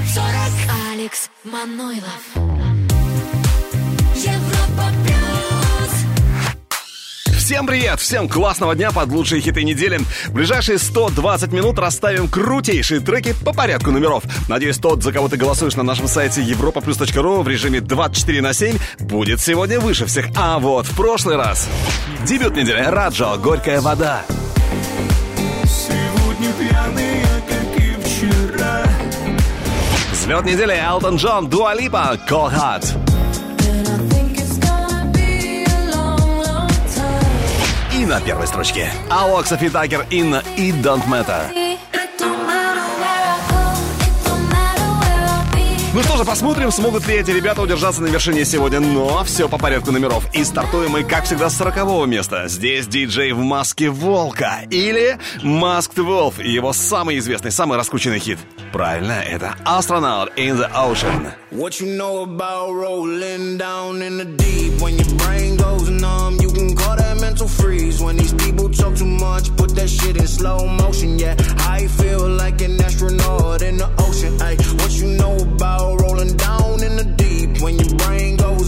топ 40 Алекс Манойлов Европа плюс Всем привет! Всем классного дня под лучшие хиты недели. В ближайшие 120 минут расставим крутейшие треки по порядку номеров. Надеюсь, тот, за кого ты голосуешь на нашем сайте europaplus.ru в режиме 24 на 7, будет сегодня выше всех. А вот в прошлый раз. Дебют недели. Раджо. Горькая вода. Сегодня пьяные, Взлет недели. Элтон Джон. Дуалипа. Heart. И на первой строчке. Алок, Софи Такер, Инна и Don't Matter. Ну что же, посмотрим, смогут ли эти ребята удержаться на вершине сегодня. Но все по порядку номеров. И стартуем мы, как всегда, с 40 места. Здесь диджей в маске волка. Или Masked Wolf. Его самый известный, самый раскрученный хит. Правильно, это Astronaut in the Ocean. What you know about rolling down in the deep? When your brain goes numb, you can call that mental freeze. When these people talk too much, put that shit in slow motion. Yeah, I feel like an astronaut in the ocean. Ay, what you know about rolling down in the deep? When your brain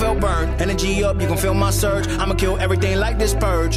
felt burned. Energy up, you can feel my surge. I'ma kill everything like this purge.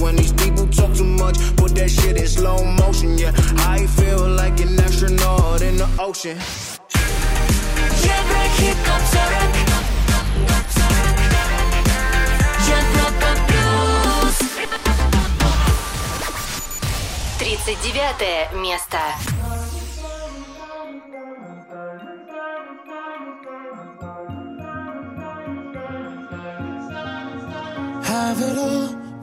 When these people talk too much, put that shit in slow motion. Yeah, I feel like an astronaut in the ocean. Еврохит топ 40 Европа плюс 39 место. Have it all,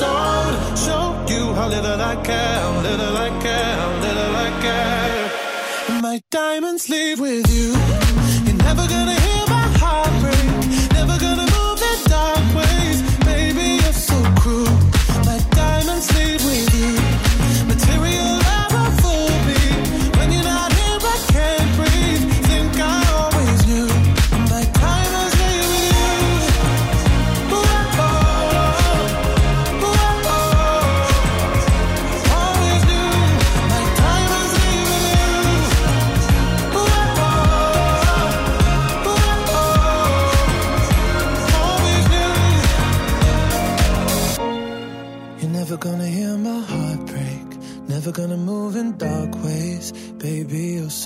sold. Show you how little I care, little I care, little I care. My diamonds leave with you. You're Never gonna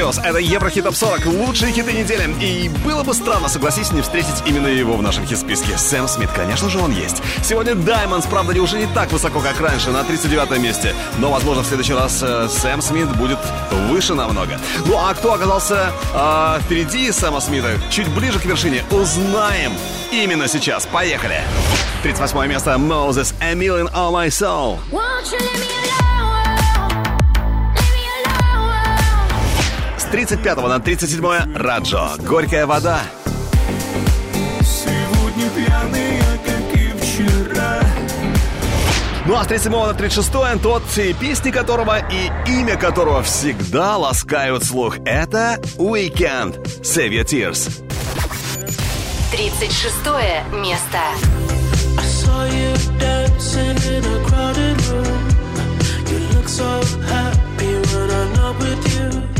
Плюс, это Еврохит Топ 40, лучшие хиты недели. И было бы странно, согласись, не встретить именно его в нашем хит-списке. Сэм Смит, конечно же, он есть. Сегодня Даймондс, правда, ли уже не так высоко, как раньше, на 39 месте. Но, возможно, в следующий раз э, Сэм Смит будет выше намного. Ну а кто оказался э, впереди Сэма Смита, чуть ближе к вершине, узнаем именно сейчас. Поехали! 38 место Moses, A Million All My Soul. Won't you leave me 35 на 37 Раджо, Горькая вода. Сегодня пьяный, как и вчера. Ну а с 37 на 36 тот, и песни которого и имя которого всегда ласкают слух. Это Weekend. Save Your Tears. 36 место. I saw you dancing in a crowded room. You look so happy when I'm not with you.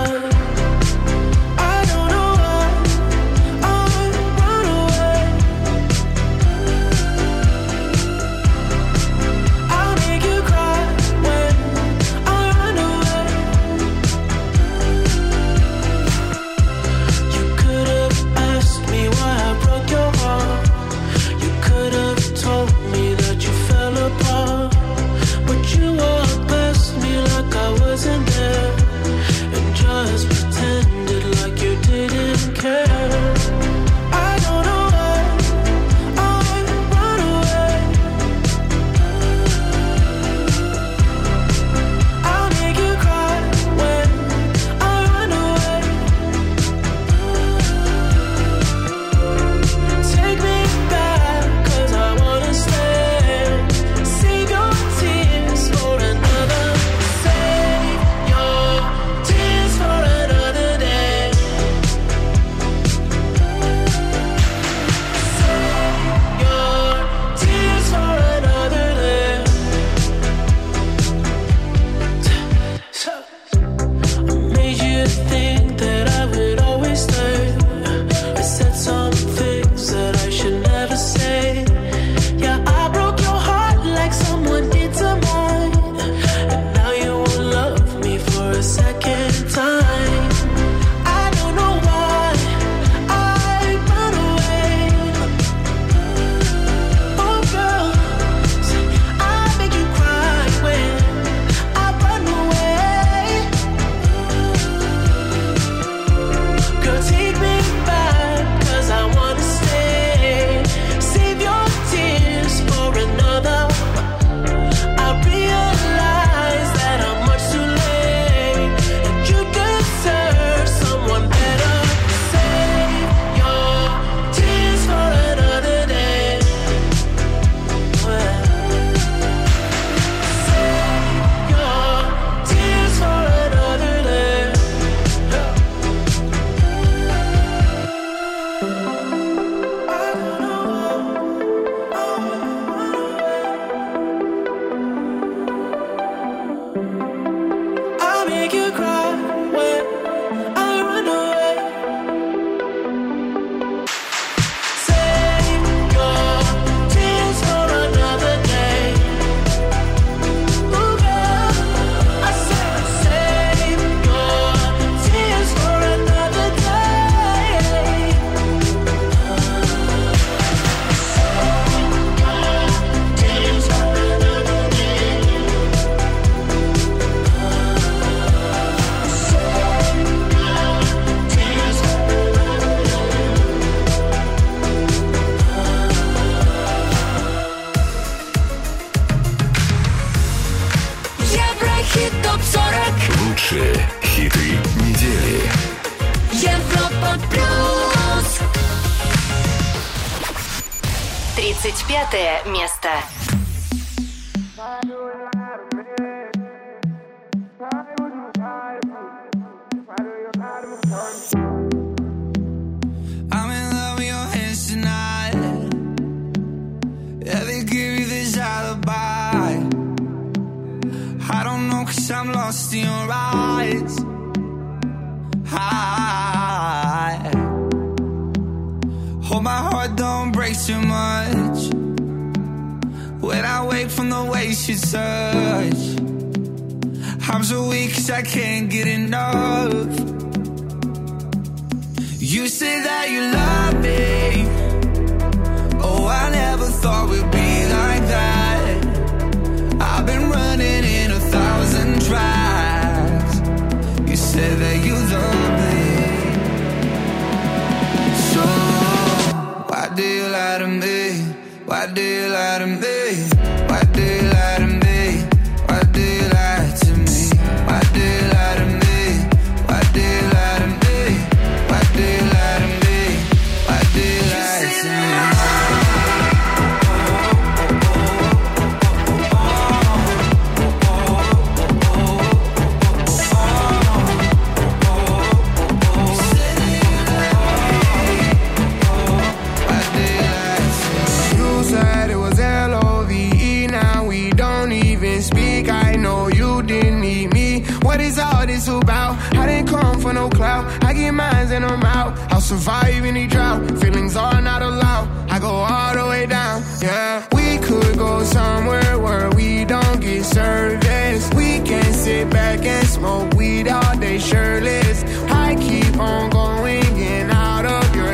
All about? I didn't come for no clout. I get mines and I'm out. I'll survive any drought. Feelings are not allowed. I go all the way down. Yeah, we could go somewhere where we don't get service. We can sit back and smoke weed all day shirtless. I keep on going in out of your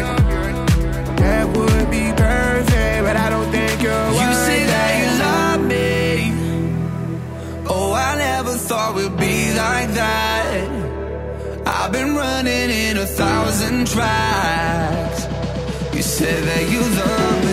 that would be perfect, but I don't think you're You say that you love me. Oh, I never thought we'd be like that. I've been running in a thousand tries. You said that you love me.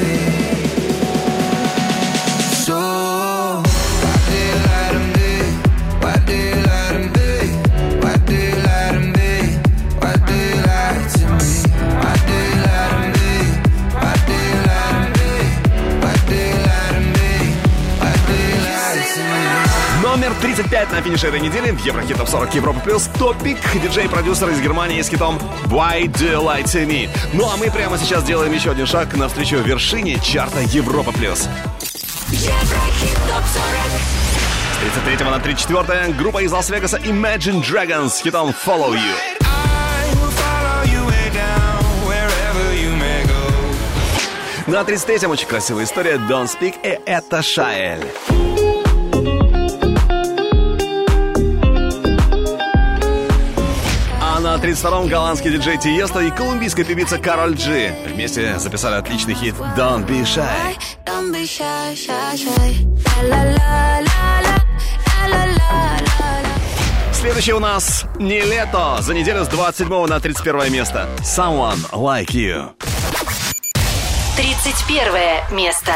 25 на финише этой недели в Еврохит Топ 40 Европа Плюс Топик, диджей-продюсер из Германии с хитом Why Do You Lie To Me. Ну а мы прямо сейчас делаем еще один шаг навстречу вершине чарта Европа Плюс. Еврохит 33 на 34 группа из Лас-Вегаса Imagine Dragons с хитом Follow You. На 33-м очень красивая история Don't Speak, и это Шаэль. А на 32-м голландский диджей Тиесто и колумбийская певица Кароль Джи вместе записали отличный хит Don't Be Shy. Don't be shy, shy, shy. La la la la, la la la la la. Следующий у нас не лето. За неделю с 27 на 31 место. Someone Like You. 31 место.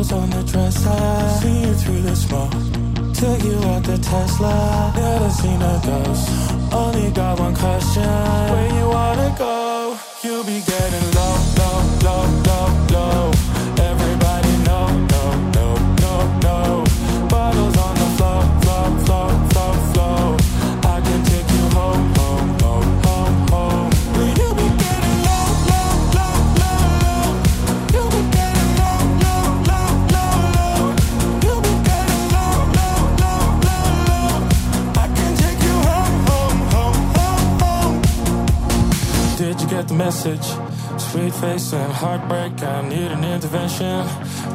Models on the dresser. See you through the smoke. Took you out the Tesla. Never seen a ghost. Only got one question. Where you wanna go? You be getting low, low, low, low, message? Sweet face and heartbreak, I need an intervention.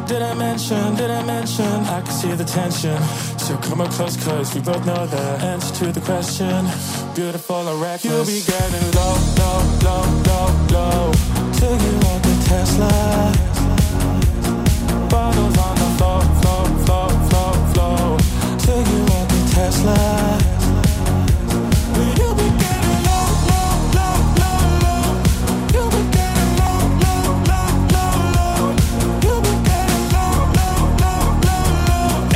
Did I mention, did I mention? I can see the tension. So come up close, cause we both know the answer to the question. Beautiful or reckless. You'll be getting low, low, low, low, low. Till you want the Tesla. Bottles on the floor, floor, floor, floor, floor. Till you want the Tesla.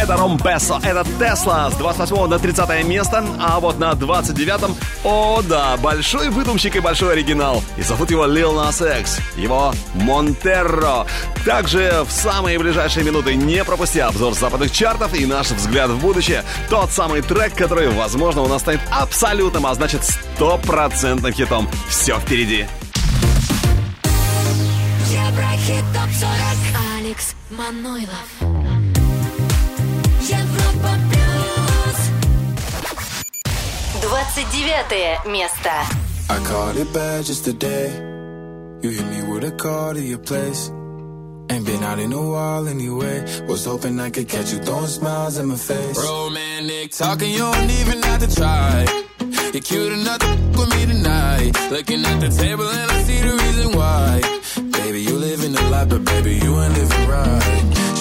Это Ром Бессо, это Тесла с 28 на 30 место, а вот на 29-м, о да, большой выдумщик и большой оригинал. И зовут его Lil Nas X, его Монтерро. Также в самые ближайшие минуты не пропусти обзор западных чартов и наш взгляд в будущее. Тот самый трек, который, возможно, у нас станет абсолютным, а значит стопроцентным хитом. Все впереди. Еврохит ТОП-40 Алекс Манойлов Европа плюс 29 место. I caught it bad just today. You hit me with a call to your place. Ain't been out in a while anyway. Was hoping I could catch you throwing smiles in my face. Romantic talking, you don't even have to try. You're cute enough to f- with me tonight. Looking at the table and I see the reason why. Baby, you living the life, but baby, you ain't living right.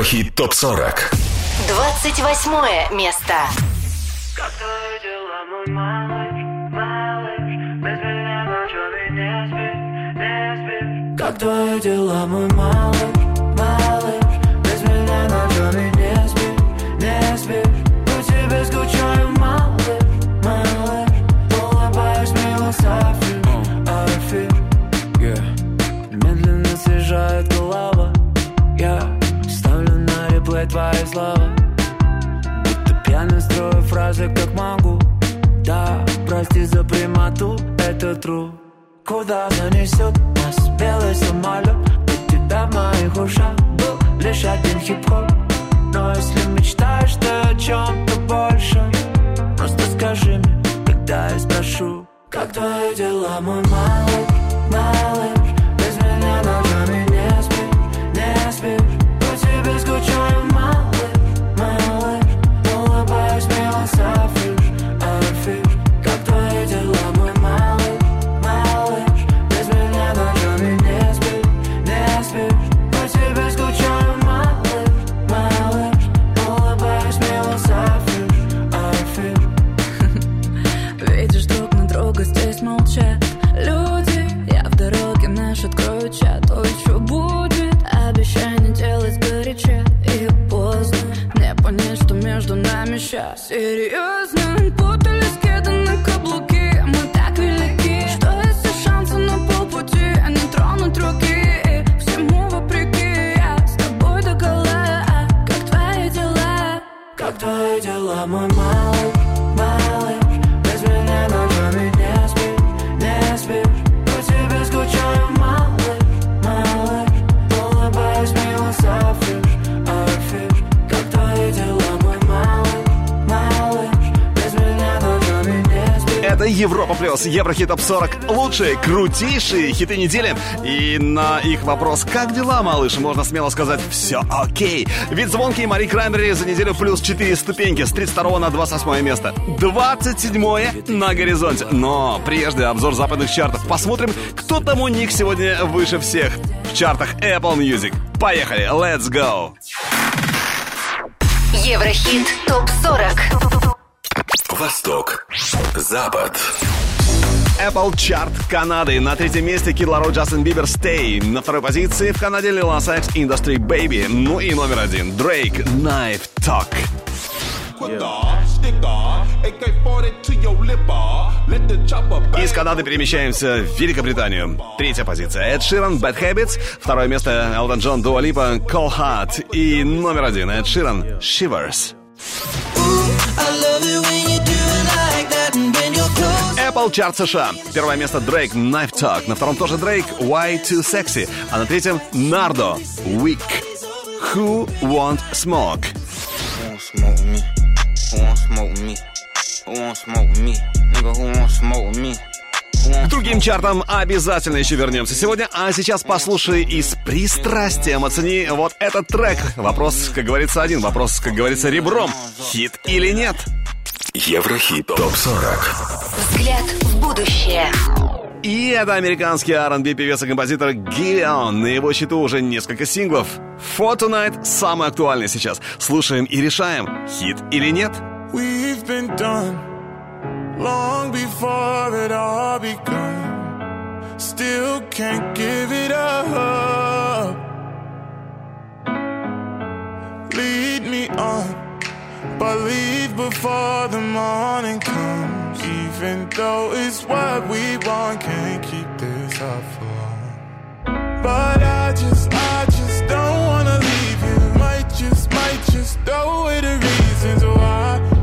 Еврохит топ 40. 28 место. Как твои дела, мой малыш, малыш Без меня ночами не спишь, слова Будто пьяно строю фразы, как могу. Да, прости за прямоту, это true. Куда занесет нас? Белый самолет От тебя в моих ушах был лишь один хип-хоп. Но если мечтаешь ты о чем-то большем Просто скажи мне, когда я спрошу Как твои дела, мой малыш, малыш Европа Плюс, Еврохит Топ 40. Лучшие, крутейшие хиты недели. И на их вопрос «Как дела, малыш?» можно смело сказать «Все окей». Ведь звонкие Мари Краймбери за неделю плюс 4 ступеньки с 32 на 28 место. 27 на горизонте. Но прежде обзор западных чартов. Посмотрим, кто там у них сегодня выше всех в чартах Apple Music. Поехали, let's go! Еврохит ТОП-40 Восток. Запад. Apple Chart Канады. На третьем месте Kid Laroi, Джастин Бибер Stay. На второй позиции в Канаде Lil Nas X Industry Baby. Ну и номер один Drake Knife Talk. Из Канады перемещаемся в Великобританию. Третья позиция Эд Ширан, Bad Habits. Второе место Элтон Джон, Дуа Липа, Call Heart. И номер один Эд Ширан, Shivers. Apple Chart США. Первое место Drake, Knife Talk. На втором тоже Drake, Why Too Sexy. А на третьем Нардо, Weak. Who Want Smoke. Who won't smoke with me? Who won't smoke with me? Who won't smoke with me? Nigga, who won't smoke with me? Who won't К другим чартам обязательно еще вернемся сегодня, а сейчас послушай и с пристрастием оцени вот этот трек. Вопрос, как говорится, один. Вопрос, как говорится, ребром. Хит или нет? Еврохит топ 40. Взгляд в будущее. И это американский R&B певец и композитор Гиллиан. На его счету уже несколько синглов. For Tonight самый актуальный сейчас. Слушаем и решаем, хит или нет. We've been done long before it all begun. still can't give it up. Lead me on, but leave before the morning comes. Even though it's what we want, can't keep this up for long. But I just, I just don't wanna leave you. Might just, might just throw away the reasons why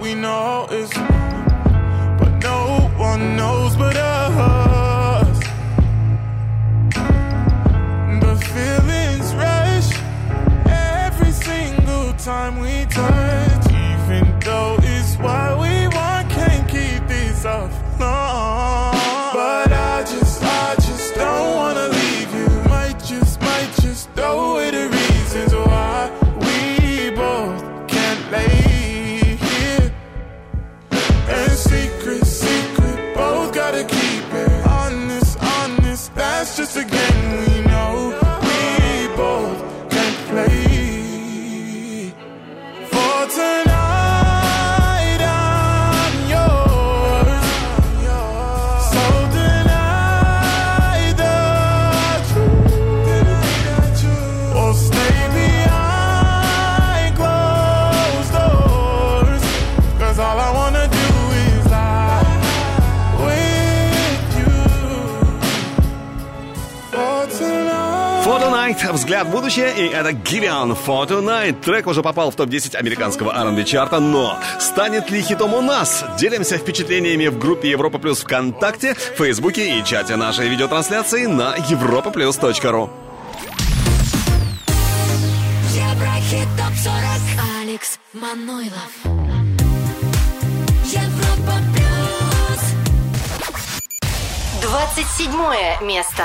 we know is взгляд в будущее, и это Giveon For Tonight. Трек уже попал в топ-10 американского R&B чарта, но станет ли хитом у нас? Делимся впечатлениями в группе Европа Плюс ВКонтакте, Фейсбуке и чате нашей видеотрансляции на europaplus.ru. Еврохит ТОП-40 Алекс Манойлов Европа Плюс 27 место.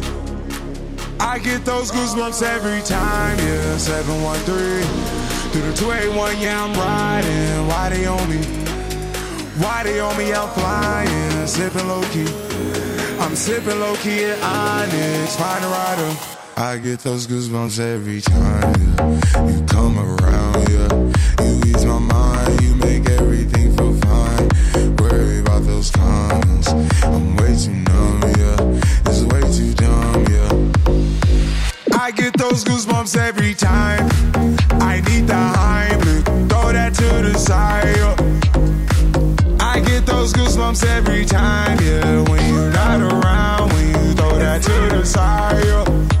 I get those goosebumps every time, yeah. 713 through the 281, yeah, I'm riding. Why they on me? Why they on me? I'm flying, sipping low key. I'm sipping low key at Onyx, find a rider. I get those goosebumps every time yeah. you come around, yeah. You I get those goosebumps every time. I need the Heimlich, throw that to the side. I get those goosebumps every time, yeah. When you're not around, when you throw that to the side.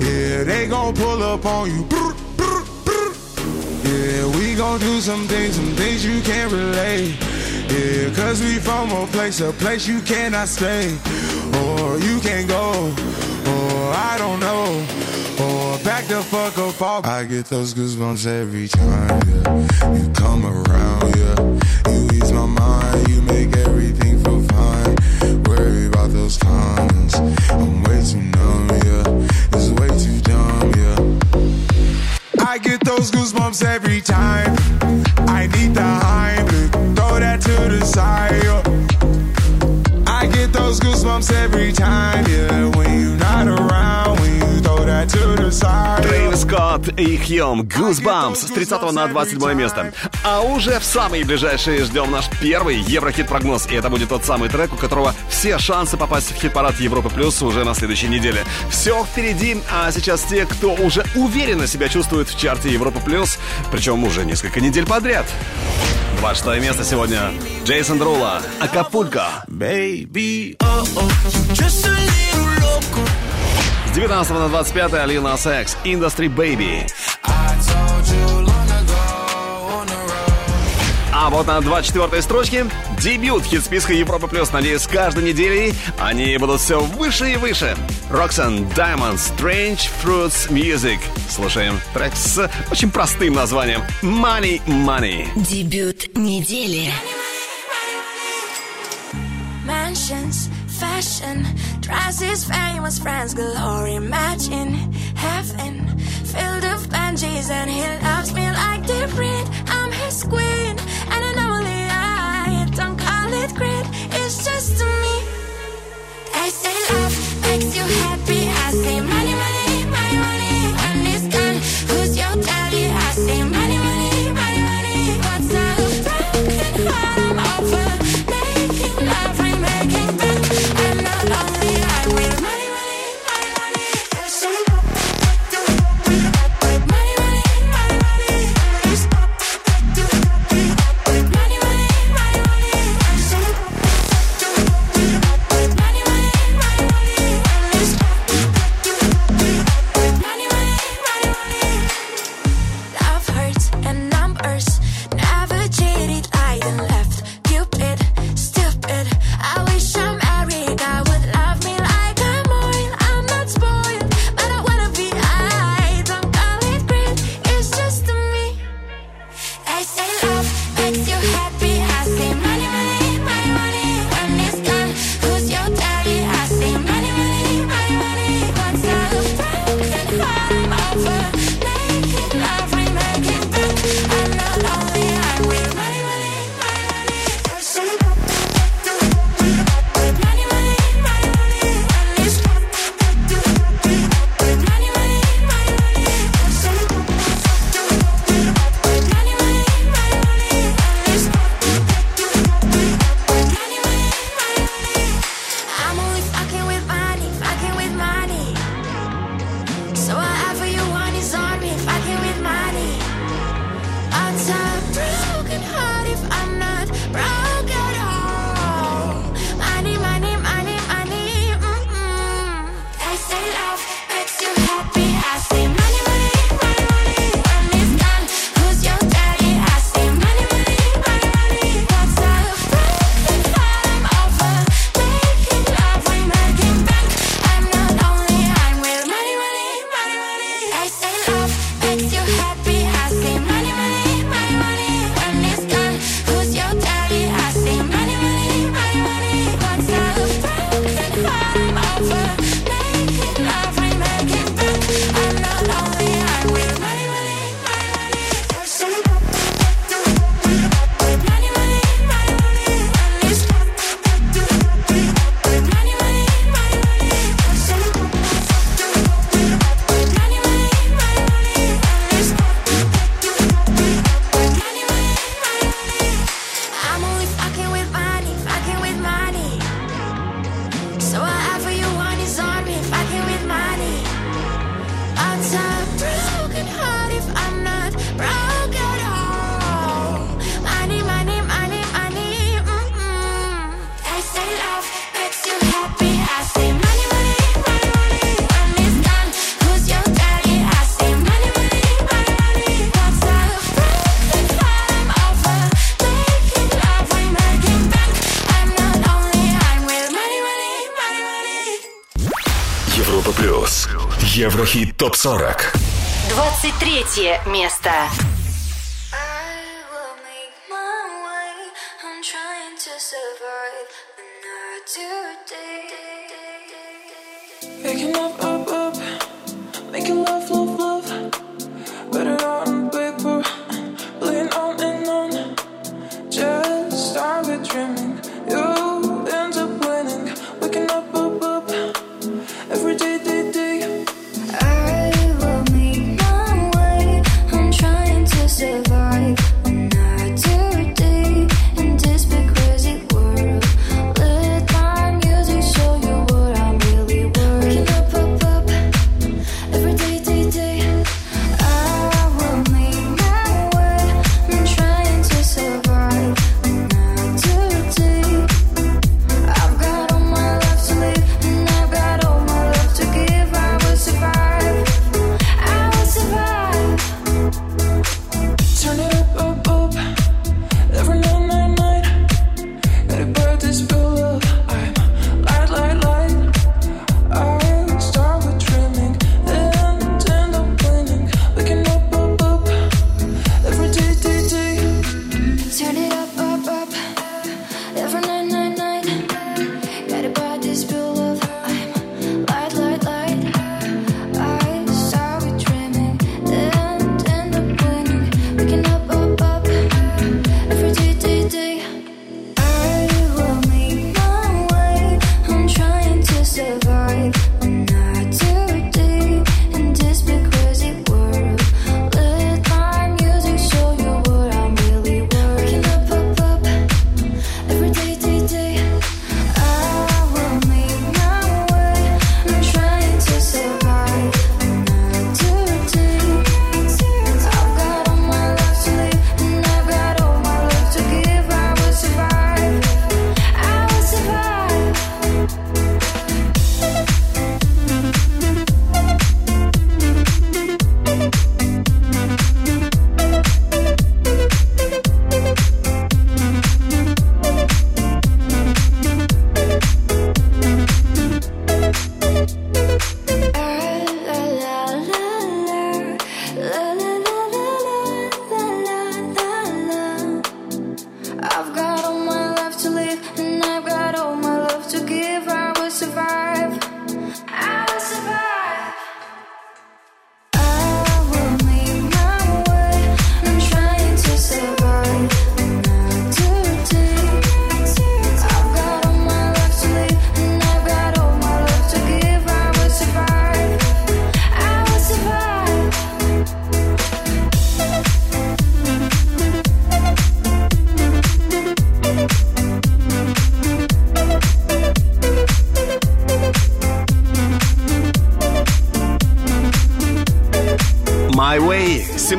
Yeah, they gon' pull up on you. Yeah, we gon' do some things, some things you can't relate. Yeah, cause we from a place, a place you cannot stay. Or you can't go, or I don't know. Or back the fuck up off. I get those goosebumps every time, yeah. You come around, yeah. You ease my mind, you make everything feel fine. Worry about those comments. I'm way too numb, yeah. I get those goosebumps every time. I need the Heimlich, throw that to the side. I get those goosebumps every time, yeah. Трэвис Скотт и Хьем Goosebumps с 30 на 27 место. А уже в самые ближайшие ждем наш первый Еврохит-прогноз. И это будет тот самый трек, у которого все шансы попасть в хит-парад Европы Плюс уже на следующей неделе. Все впереди, а сейчас те, кто уже уверенно себя чувствует в чарте Европы Плюс, причем уже несколько недель подряд. 26 место сегодня. Джейсон Друла, Акапулько. Baby, oh oh, just a little 19 на 25 Алина Секс, Industry Baby. А вот на 24 строчке дебют хит-списка Европа Плюс. Надеюсь, каждой неделей они будут все выше и выше. Roxanne Diamonds Strange Fruits Music. Слушаем трек с очень простым названием Money Money. Дебют недели. Mansions, fashion, dresses, famous friends, glory, imagine heaven filled of banshees, and he loves me like the breed. I'm his queen, and anomaly. I don't call it greed, it's just me. They say love makes you happy. I say money, money, money, money. When it's gone, who's your daddy? I say money, ТОП-40. 23 место.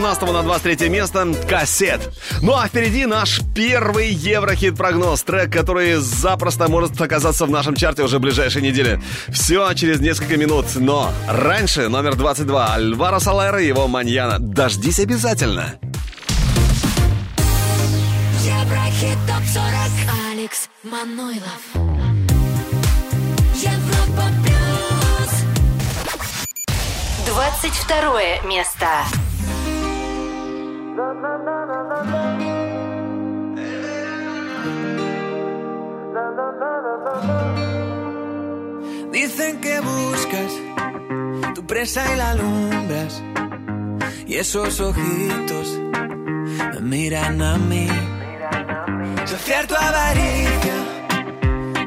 18 на 23 место «Кассет». Ну а впереди наш первый Еврохит-прогноз. Трек, который запросто может оказаться в нашем чарте уже в ближайшей неделе. Все через несколько минут. Но раньше номер 22 Альвара Салайра и его «Маньяна». Дождись обязательно. Еврохит топ 40 Алекс Манойлов. Европа плюс. 22 место. dicen que buscas tu presa y la alumbras. Y esos ojitos me miran a mí. Saciar tu avaricia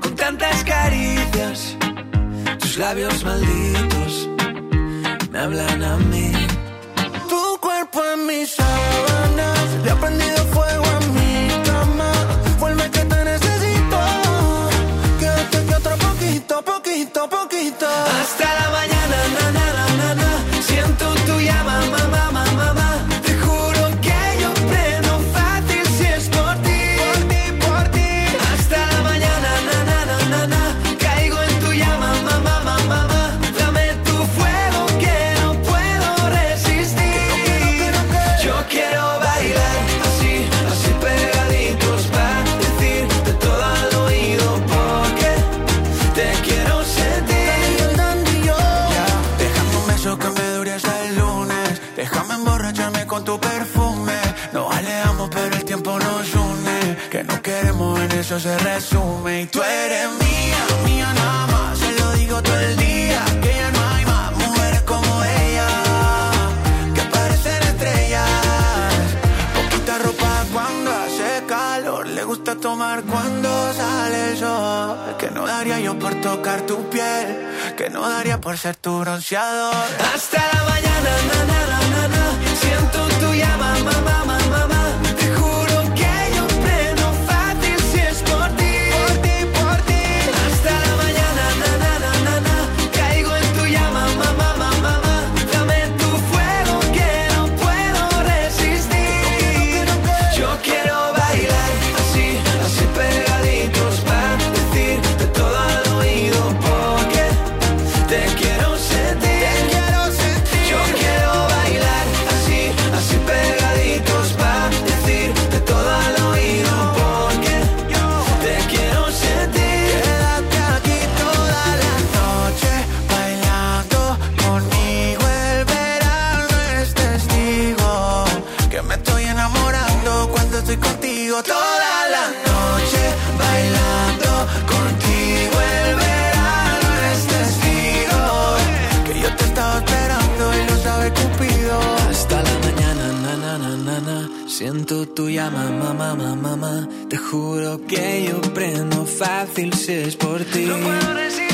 con tantas caricias. Tus labios malditos me hablan a mí. Tu cuerpo en mis sábanas, le he aprendido poquito a poquito. Hasta la mañana, na. se resume y tú eres mía, mía nada más. Se lo digo todo el día, que ya no hay más mujeres como ella, que parecen estrellas. Poquita ropa cuando hace calor, le gusta tomar cuando sale el sol. Que no daría yo por tocar tu piel, que no daría por ser tu bronceador. Hasta la mañana, na, na, na, na, siento tu llama, mamá. mamá cuanto tú llamas mamá, mamá, mamá, te juro que yo prendo fácil si es por ti. No puedo.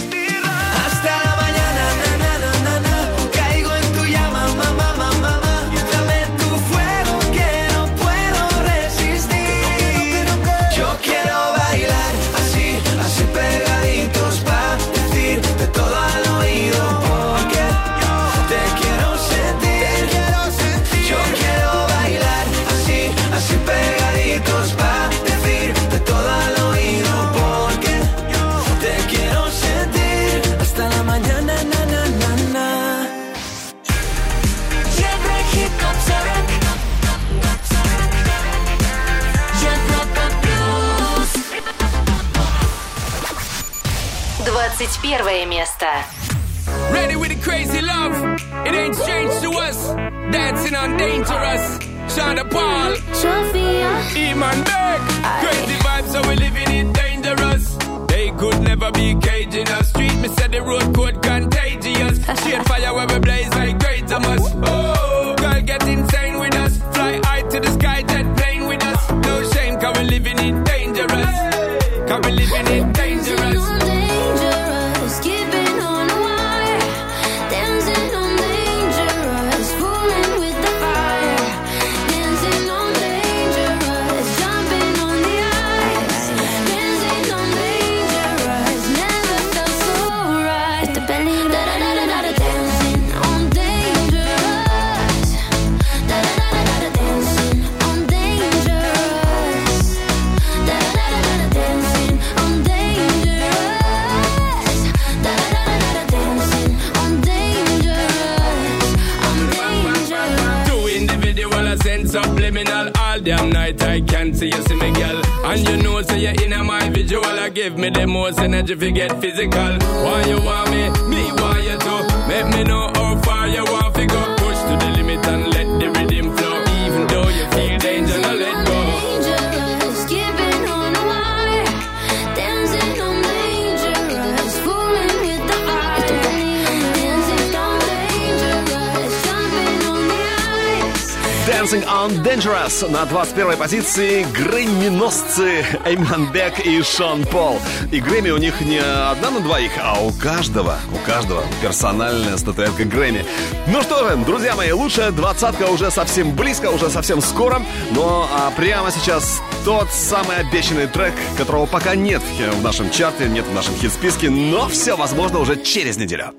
21 позиции грэмми-носцы Эйманбек и Шон Пол. И грэмми у них не одна на двоих, а у каждого, у каждого персональная статуэтка грэмми. Ну что же, друзья мои, лучшая двадцатка уже совсем близко, уже совсем скоро. Но а прямо сейчас тот самый обещанный трек, которого пока нет в нашем чарте, нет в нашем хит-списке, но все возможно уже через неделю.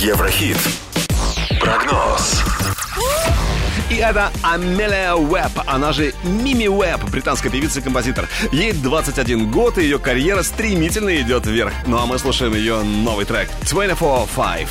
Еврохит. Прогноз. И это Амелия Уэбб, она же Мими Уэбб, британская певица и композитор. Ей 21 год, и ее карьера стремительно идет вверх. Ну а мы слушаем ее новый трек 24-5.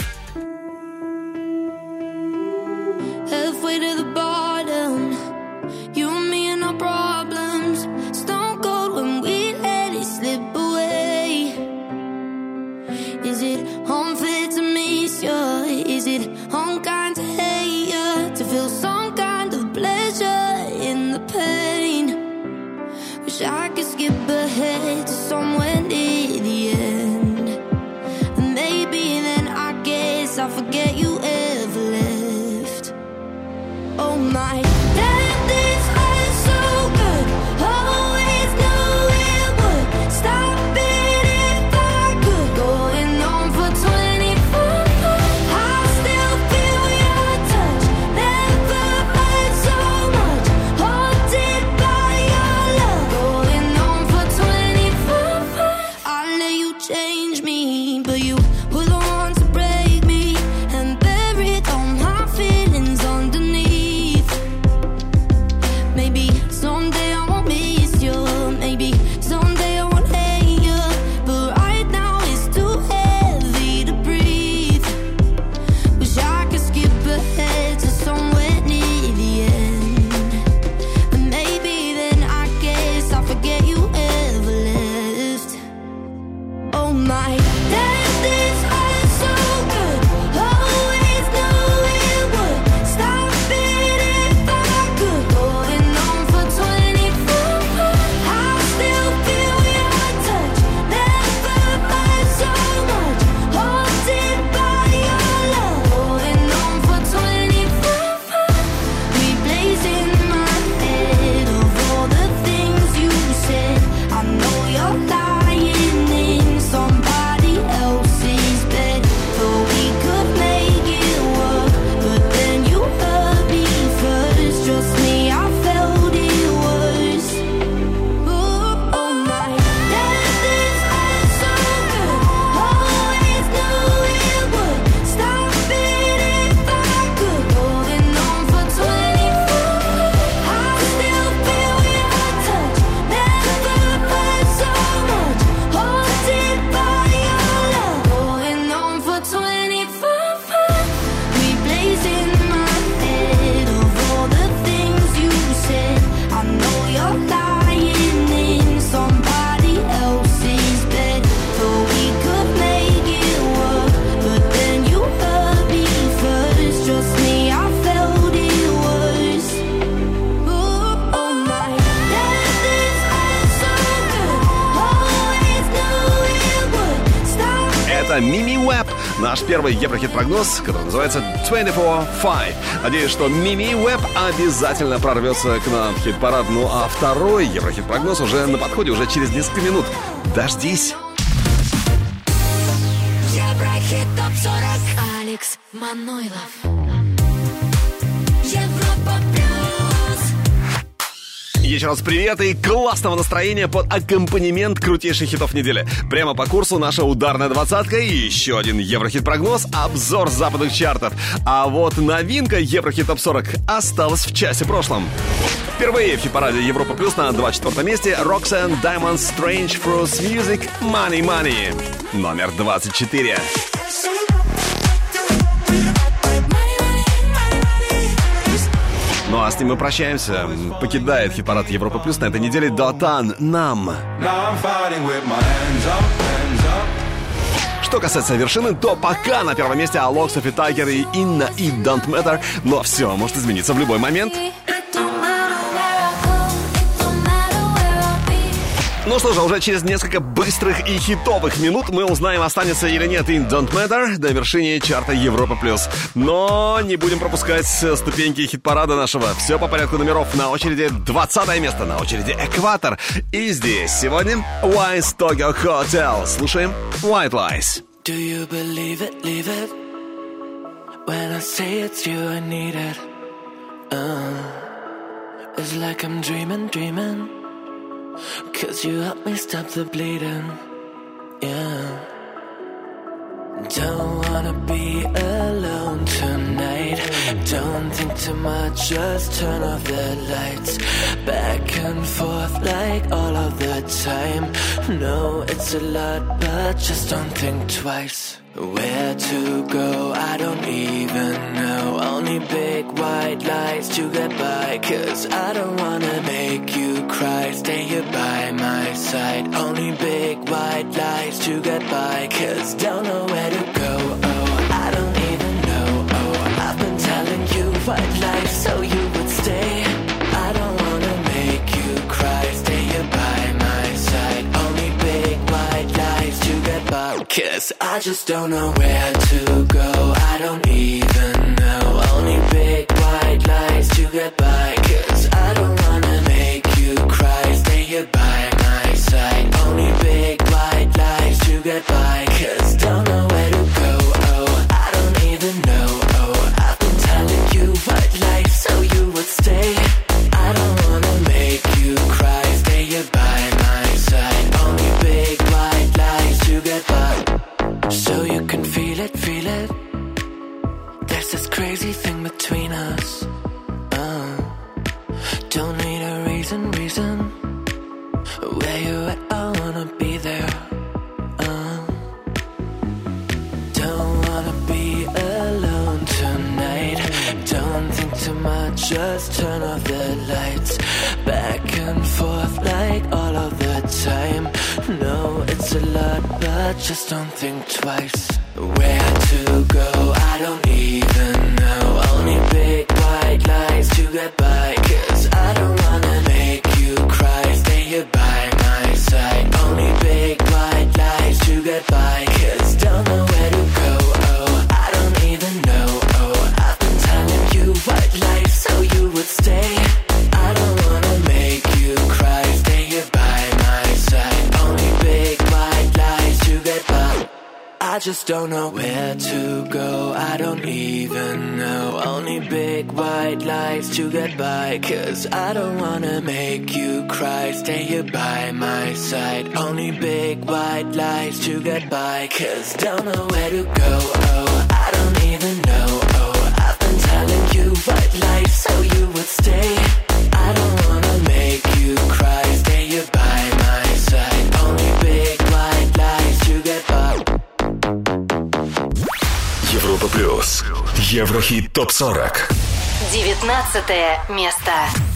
Еврохит-прогноз, который называется 24-5. Надеюсь, что Мими Уэб обязательно прорвется к нам в хит-парад. Ну а второй Еврохит-прогноз уже на подходе, уже через несколько минут. Дождись. Еврохит ТОП-40 Алекс Манойлов Еще раз привет и классного настроения под аккомпанемент крутейших хитов недели. Прямо по курсу наша ударная двадцатка и еще один Еврохит-прогноз, обзор западных чартов. А вот новинка Еврохит ТОП-40 осталась в часе прошлом. Впервые в хит-параде Европа Плюс на 24 месте Roxanne Diamond Strange Fruits Music Money Money. Номер 24. Ну а с ним мы прощаемся. Покидает хит-парад Европа Плюс на этой неделе Дотан Нам. Что касается вершины, то пока на первом месте Алок, Софи Тайгер и Инна и Don't Matter, но все может измениться в любой момент. Ну что же, уже через несколько быстрых и хитовых минут мы узнаем, останется или нет In Don't Matter до вершине чарта Европа+. плюс. Но не будем пропускать ступеньки хит-парада нашего. Все по порядку номеров. На очереди 20 место, на очереди Экватор. И здесь сегодня Wise Tokyo Hotel. Слушаем White Lies. Do you believe it, leave it? When I say it's you, I need it. Uh, it's like I'm dreaming, dreaming. Cause you help me stop the bleeding. Yeah. Don't wanna be alone tonight. Don't think too much, just turn off the lights. Back and forth like all of the time. No, it's a lot, but just don't think twice. Where to go, I don't even know. Only big white lights to get by. Cause I don't wanna make you cry. Stay here by my side. Only big white lights to get by. Cause don't know where to go. Oh, I don't even know. Oh, I've been telling you white lies. Cause I just don't know where to go. I don't even know. Only big white lies to get by. Cause I don't wanna make you cry. Stay here by my side. Only big white lies to get by. Cause don't know crazy thing between us. Uh, don't need a reason, reason. Where you at? I wanna be there. Uh, don't wanna be alone tonight. Don't think too much, just turn off the lights. Back and forth like just don't think twice. Where to go, I don't even know. Only big white lies to get by. Cause I don't wanna make you cry. Stay here by my side. Only big white lies to get by. I just don't know where to go. I don't even know. Only big white lights to get by. Cause I don't wanna make you cry. Stay here by my side. Only big white lights to get by. Cause don't know where to go. Oh, I don't even know. Oh, I've been telling you white lies Еврохит топ 40. 19 место.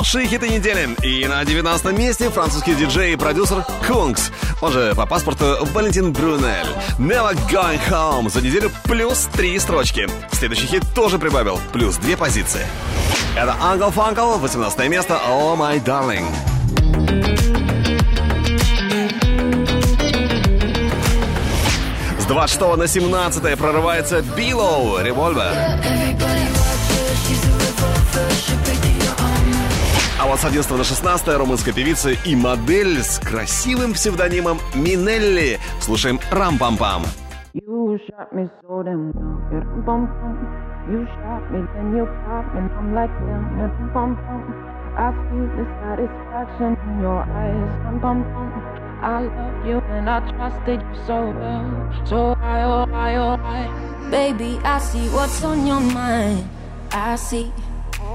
лучшие хиты недели. И на 19 месте французский диджей и продюсер Kungs, он же по паспорту Валентин Брюнель. Never Going Home за неделю плюс три строчки. Следующий хит тоже прибавил, плюс две позиции. Это Uncle Funkle, 18 место, Oh My Darling. С 26 на 17 прорывается Билоу, Револьвер. А вот с 11 на 16 румынская певица и модель с красивым псевдонимом Минелли. Слушаем «Рам-пам-пам». I loved you and I trusted you so well. So I, oh, I, oh, I. Baby, I see what's on your mind. I see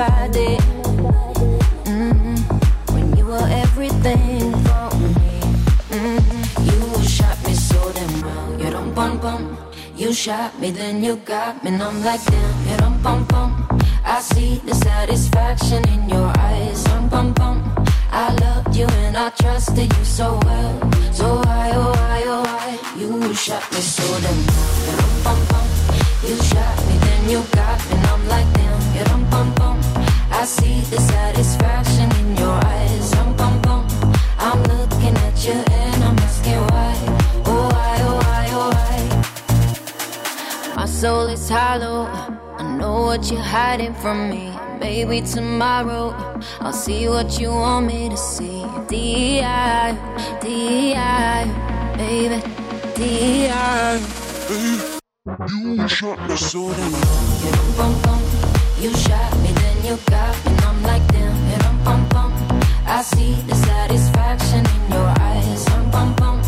nobody. Mm-hmm. When you were everything for me. Mm-hmm. You shot me so damn well. You don't bum bum. You shot me, then you got me, and I'm like damn. You don't bum bum. I see the satisfaction in your eyes. Bum bum bum. I loved you and I trusted you so well. So why, oh why, oh why You shot me so damn well bum. You shot me, then you got me And I'm like damn, yeah, dum, bum, bum I see the satisfaction in your eyes Dum, bum, bum I'm looking at you and I'm asking why Oh why, oh why, oh why My soul is hollow I know what you're hiding from me Maybe tomorrow I'll see what you want me to see. D.I. D.I. Baby, D.I. You shot me so damn You bum bum. You shot you got me, I'm like damn. I see the satisfaction in your eyes. Bum bum bum.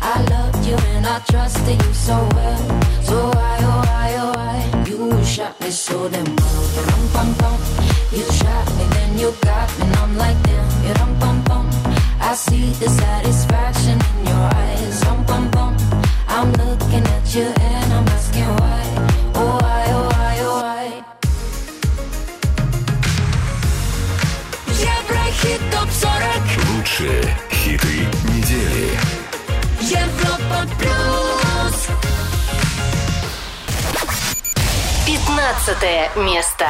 I loved you and I trusted you so well. So why, oh why, oh why? You shot me so damn. You shot me, then you got me, I'm like damn. I see the satisfaction in 15 место.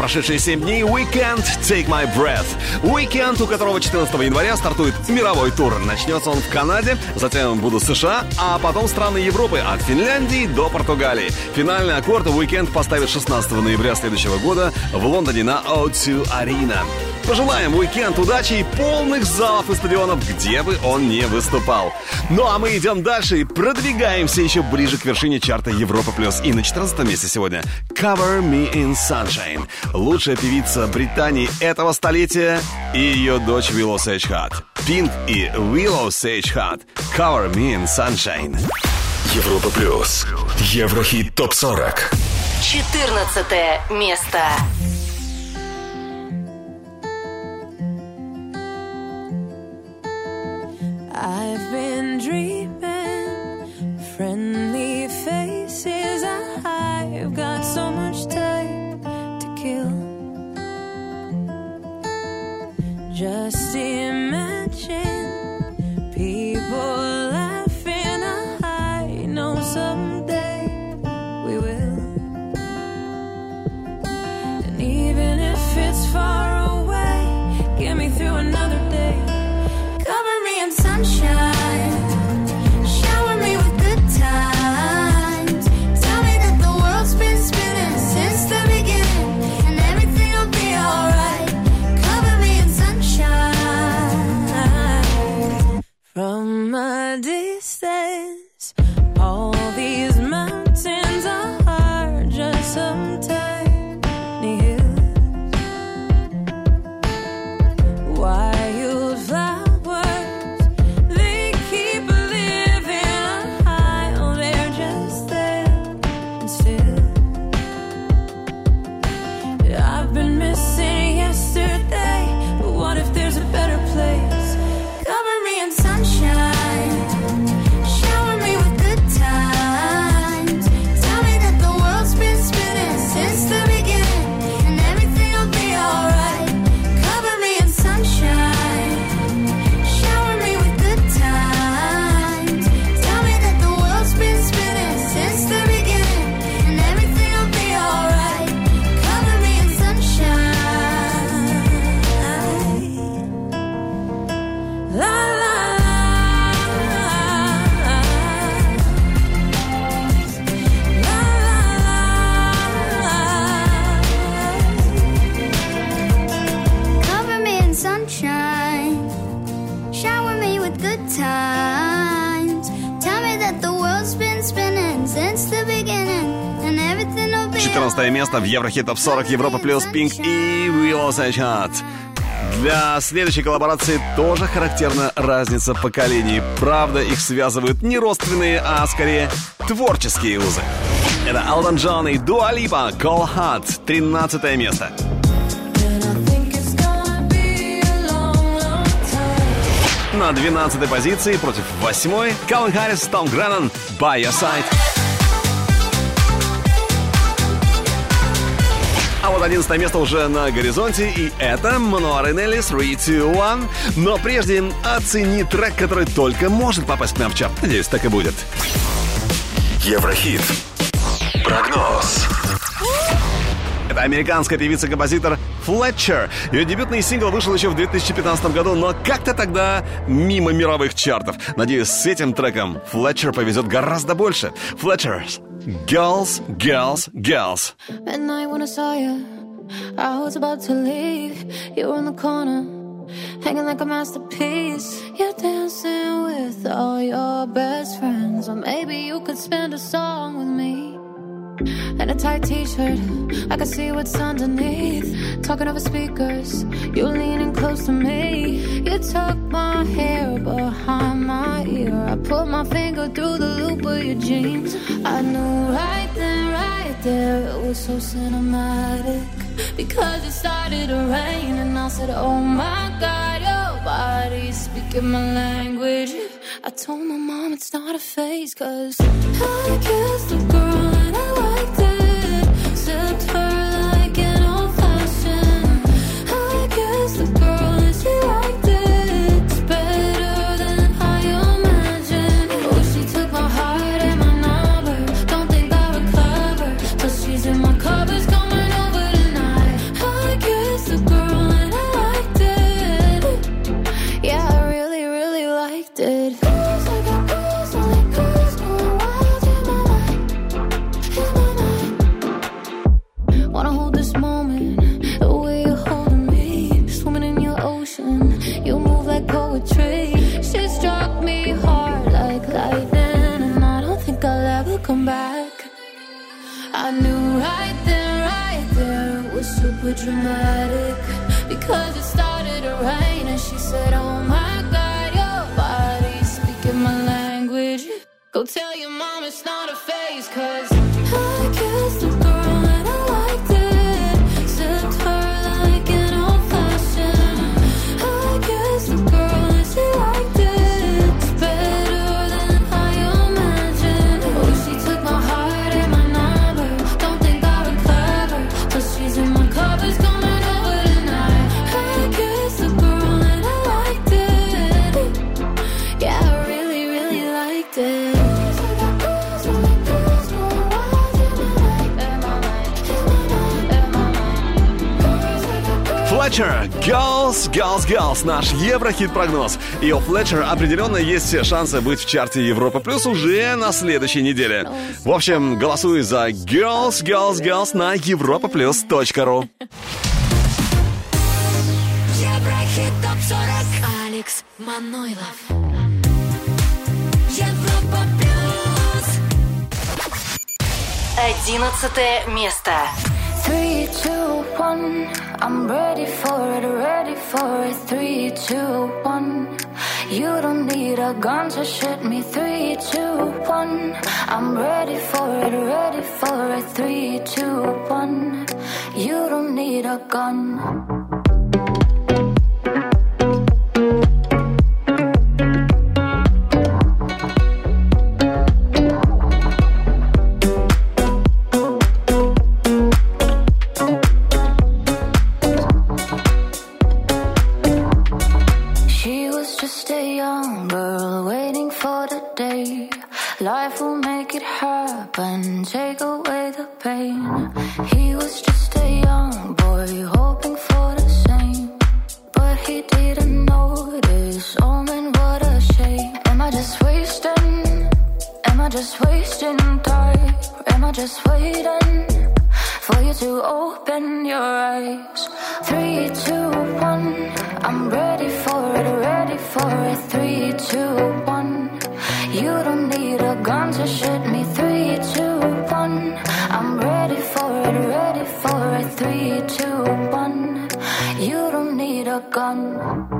Прошедшие 7 дней Weekend Take My Breath. Weekend, у которого 14 января стартует мировой тур. Начнется он в Канаде, затем будут США, а потом страны Европы от Финляндии до Португалии. Финальный аккорд Weekend поставит 16 ноября следующего года в Лондоне на O2 Arena. Пожелаем Weekend удачи и полных залов и стадионов, где бы он не выступал. Ну а мы идем дальше и продвигаемся еще ближе к вершине чарта Европа+. плюс. И на 14 месте сегодня Cover Me in Sunshine. Лучшая певица Британии этого столетия и ее дочь Willow Sage Hart. Pink и Willow Sage Hart. Cover Me in Sunshine. Европа плюс. Еврохит топ 40. 14 место. It's far away, get me through another Еврохит Топ 40 Европа плюс Пинк и Willow Sage Hart. Для следующей коллаборации тоже характерна разница поколений. Правда, их связывают не родственные, а скорее творческие узы. Это Алдан Джон и Дуа Липа, Call Hot, 13 место. На 12 позиции против 8 Калвин Харрис, Том Греннон, By Your Side. А вот 11 место уже на горизонте, и это Мануар Нелли 3, 2, 1. Но прежде оцени трек, который только может попасть к нам в чат. Надеюсь, так и будет. Еврохит. Прогноз. Это американская певица-композитор Флетчер. Ее дебютный сингл вышел еще в 2015 году, но как-то тогда мимо мировых чартов. Надеюсь, с этим треком Флетчер повезет гораздо больше. Флетчер. Girls, girls, girls. Midnight when I saw you, I was about to leave. You were in the corner, hanging like a masterpiece. You're dancing with all your best friends, or maybe you could spend a song with me. In a tight t-shirt, I can see what's underneath. Talking over speakers, you're leaning close to me. You tuck my finger through the loop of your jeans. I knew right then, right there, it was so cinematic. Because it started to rain, and I said, Oh my God, your body's speaking my language. I told my mom it's not a phase, cause I kissed a girl super dramatic. Because it started to rain, and she said, "Oh Girls, Girls, наш Еврохит-прогноз. И у Флетчер определенно есть все шансы быть в чарте Европа Плюс уже на следующей неделе. В общем, голосуй за Girls, Girls, Girls на europaplus.ru Еврохит ТОП-40 Алекс Манойлов Европа Плюс Одиннадцатое место. Three, two, one. I'm ready for it, ready for it. Three, two, one. You don't need a gun to shoot me. Three, two, one. I'm ready for it, ready for it. Three, two, one. You don't need a gun. Happen, take away the pain. He was just a young boy hoping for the same. But he didn't notice, oh man, what a shame. Am I just wasting? Am I just wasting time? Am I just waiting? for you to open your eyes. Three, two, one. I'm ready for it, ready for it. Three, two, one. You don't need a gun to shoot me. Three, two, one. I'm ready for it, ready for it. Three, two, one. You don't need a gun.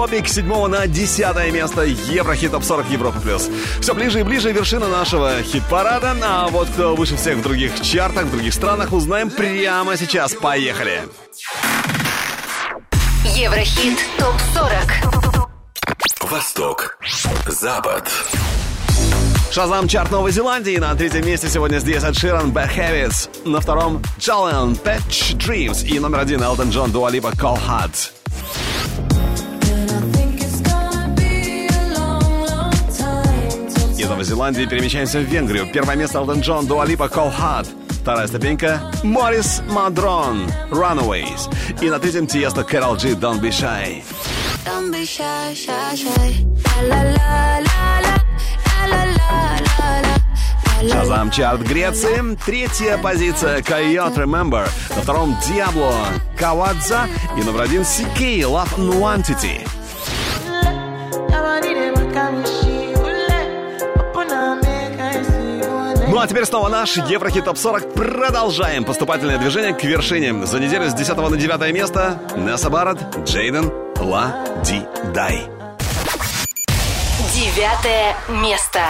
Топик с 7 на 10 место Еврохит Топ 40 Европа Плюс. Все ближе и ближе вершина нашего хит-парада. А вот кто выше всех в других чартах, в других странах, узнаем прямо сейчас. Поехали! Еврохит Топ 40 Восток. Запад. Шазам чарт Новой Зеландии. На третьем месте сегодня здесь от Ширан Bad Habits. На втором Джолен Patch Dreams. И номер один Элтон Джон Дуалипа Call Hard. Новой Зеландии перемещаемся в Венгрию. Первое место Алден Джон, Дуалипа, Cold Вторая ступенька – Морис Мадрон, Runaways. И на третьем Тиеста Кэрол Джи, Don't Be Shy. Don't Шазам чарт Греции. Третья позиция Койот Remember. На втором Диабло Кавадза. И номер один Сикей Love Nuantity. Ну а теперь снова наш Еврохит Топ 40. Продолжаем поступательное движение к вершине. За неделю с 10 на 9 место Несса Барретт, Джейден, Ла Ди Дай. Девятое место.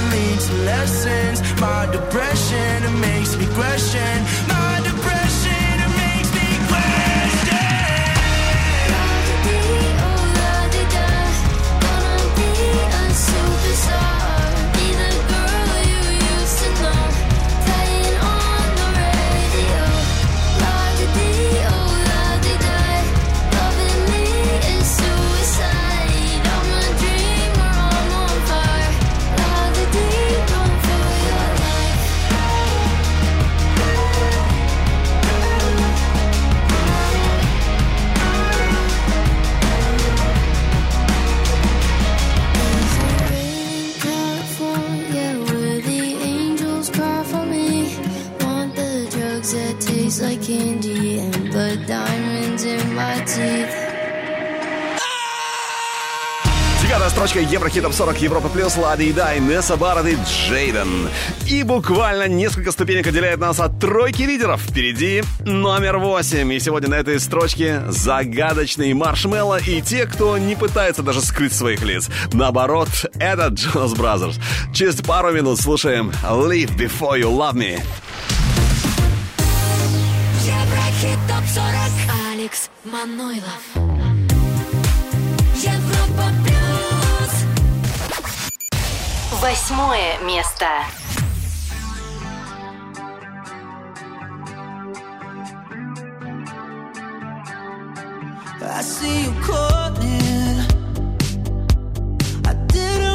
to lead to lessons. My depression, it makes me question. строчкой Еврохит топ 40 Европа Плюс, La Di Die, Nessa Barrett и jxdn. И буквально несколько ступенек отделяет нас от тройки лидеров. Впереди номер 8. И сегодня на этой строчке загадочный Marshmello и те, кто не пытается даже скрыть своих лиц. Наоборот, это Jonas Brothers. Через пару минут слушаем Leave Before You Love Me. Еврохит топ 40 Алекс Манойлов Восьмое место. I see you caught in. I didn't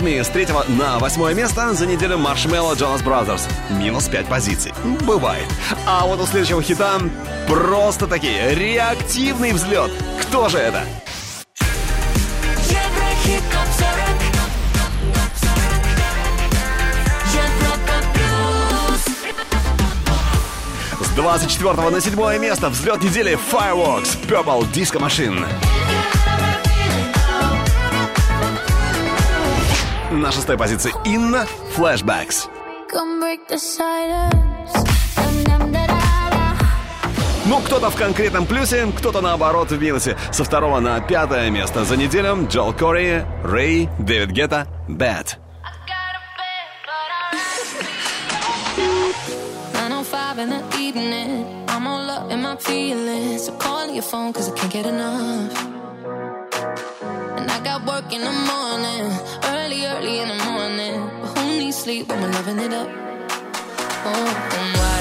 Love Me» с 3 на 8 место за неделю Marshmallow Jonas Brothers. Минус 5 позиций. Бывает. А вот у следующего хита просто такие реактивный взлет. Кто же это? Еврохит топ 40. С 24 на 7 место взлет недели Fireworks Purple Disco Machine. На шестой позиции Инна. «Flashbacks». Ну, кто-то в конкретном плюсе, кто-то наоборот в минусе. Со второго на пятое место за неделю Джол Кори, Рэй, Дэвид Гетта, Бэт. Got work in the morning. early in the morning. But who needs sleep when we're loving it up? Oh, and why?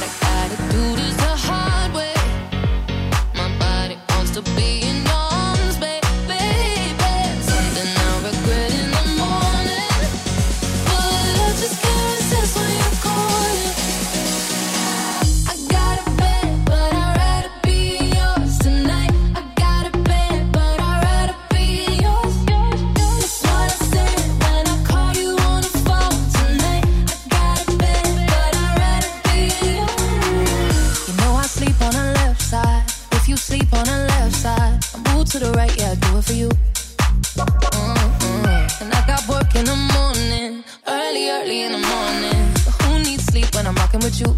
Mm-hmm. And I got work in the morning, early, early in the morning. Who needs sleep when I'm rocking with you?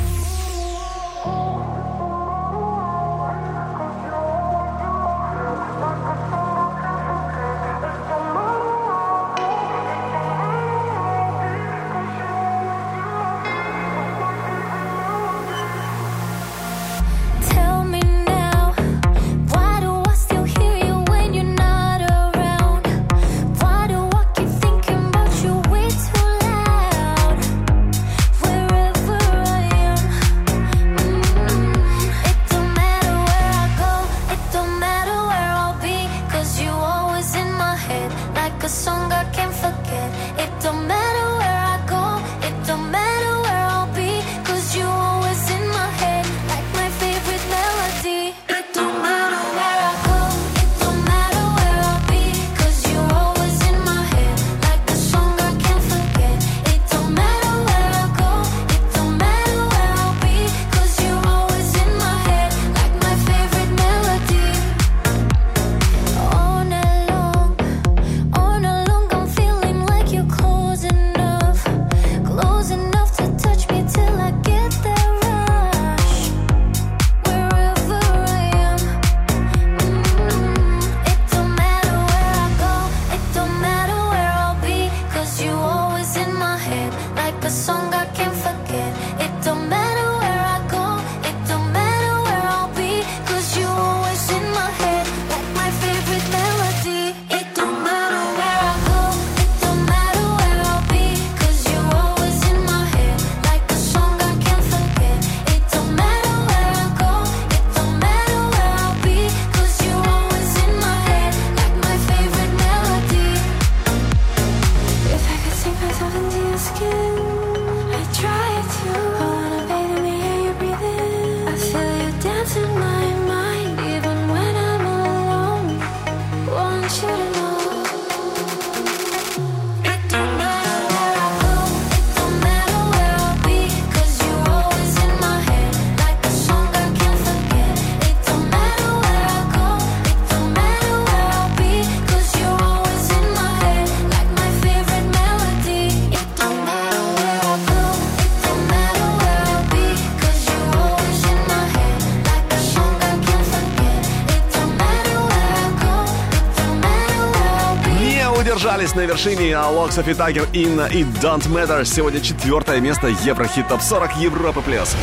Вершине Локсов и Тагер Инна и Don't Matter. Сегодня четвертое место Еврохит Топ 40 Европы Плюс.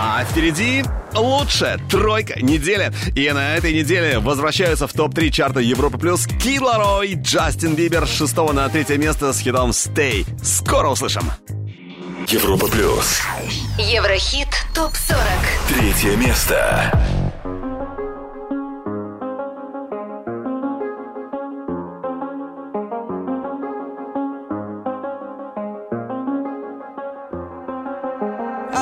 А впереди лучшая тройка недели. И на этой неделе возвращаются в топ-3 чарта Европы Плюс Кид Ларой, Джастин Бибер с 6 на 3 место с хитом Stay. Скоро услышим. Европа плюс. Еврохит ТОП-40 Третье место.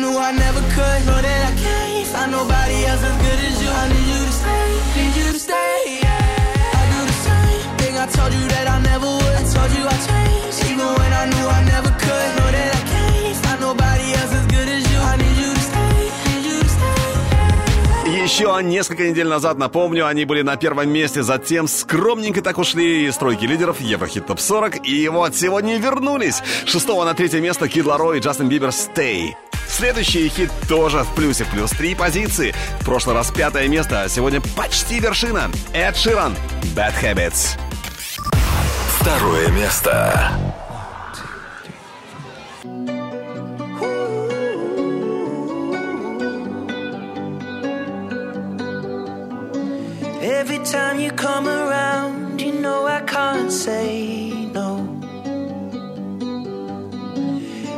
knew I never could. Know that I can't find nobody else as good as you. I need you to stay, need you to stay. I do the same thing. I told you that I never would. I told you I changed, even when I knew I never could. Know that I can't find nobody else as good as you. I need you to stay, need you to stay. Еще несколько недель назад, напомню, они были на первом месте, затем скромненько так ушли из стройки лидеров Еврохит Топ 40, и вот сегодня вернулись. Шестого на третье место Кид Ларо и Джастин Бибер «Stay». Следующий хит тоже в плюсе, плюс три позиции. В прошлый раз пятое место, а сегодня почти вершина. Эд Ширан «Bad Habits». Второе место. Every time you come around, you know I can't say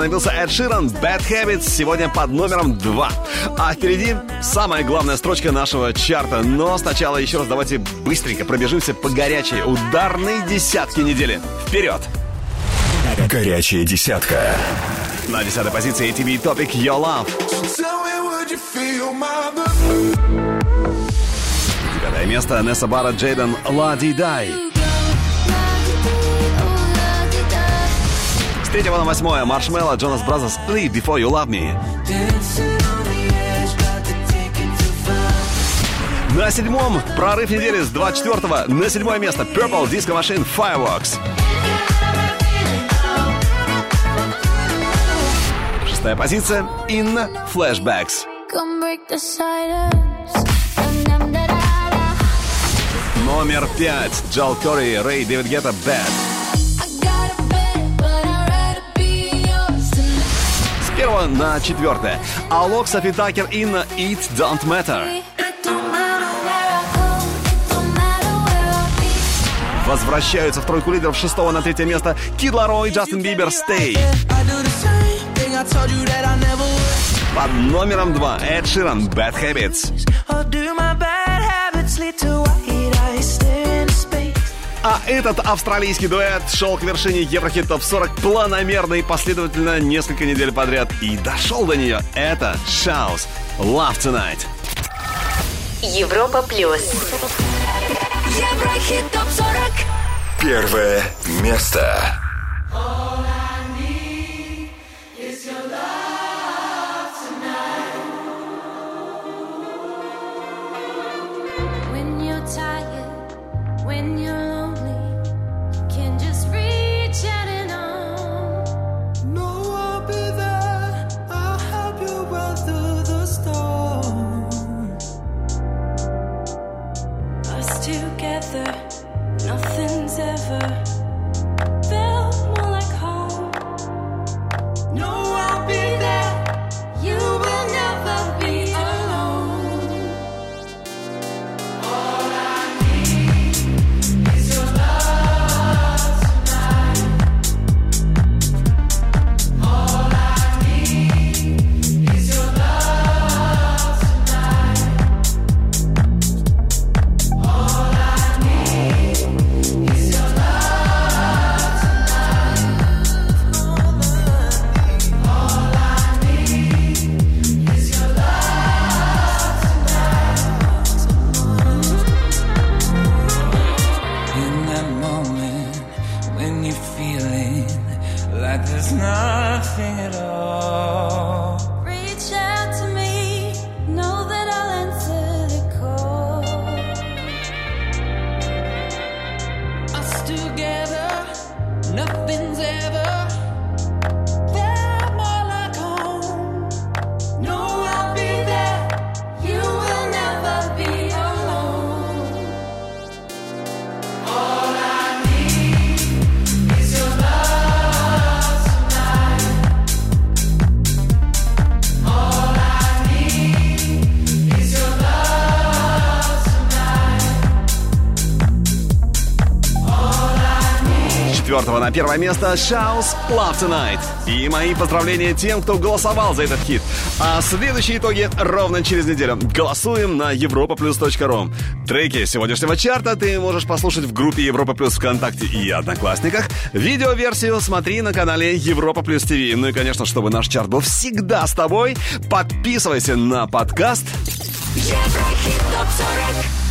Топ 40 остановился Эд Ширан Bad Habits сегодня под номером 2. А впереди самая главная строчка нашего чарта. Но сначала еще раз давайте быстренько пробежимся по горячей ударной десятке недели. Вперед! Горячая десятка. На десятой позиции ATV Topic Your Love. Девятое место Несса Бара Джейден Лади Дай. С третьего на восьмое Marshmello, Jonas Brothers Leave Before You Love Me. На седьмом прорыв недели с 24 на седьмое место Purple Disco Machine Fireworks. Шестая позиция Inna Flashbacks. Номер пять Joel Corry, RAYE, David Guetta, Bed. Первого на четвертое Алок Софи Такер Инна It Don't Matter. Возвращаются в тройку лидеров шестого на третье место Кид Ларо и Джастин Бибер Stay. Под номером два Эд Ширан Bad Habits. А этот австралийский дуэт шел к вершине Еврохит Топ 40 планомерно и последовательно несколько недель подряд и дошел до нее. Это Шаус Love Tonight. Европа плюс. Еврохит топ 40. Первое место. When первое место Шаус Love Tonight. И мои поздравления тем, кто голосовал за этот хит. А следующие итоги ровно через неделю. Голосуем на europaplus.ru. Треки сегодняшнего чарта ты можешь послушать в группе Европа Плюс ВКонтакте и Одноклассниках. Видеоверсию смотри на канале Европа Плюс ТВ. Ну и, конечно, чтобы наш чарт был всегда с тобой, подписывайся на подкаст Еврохит топ 40.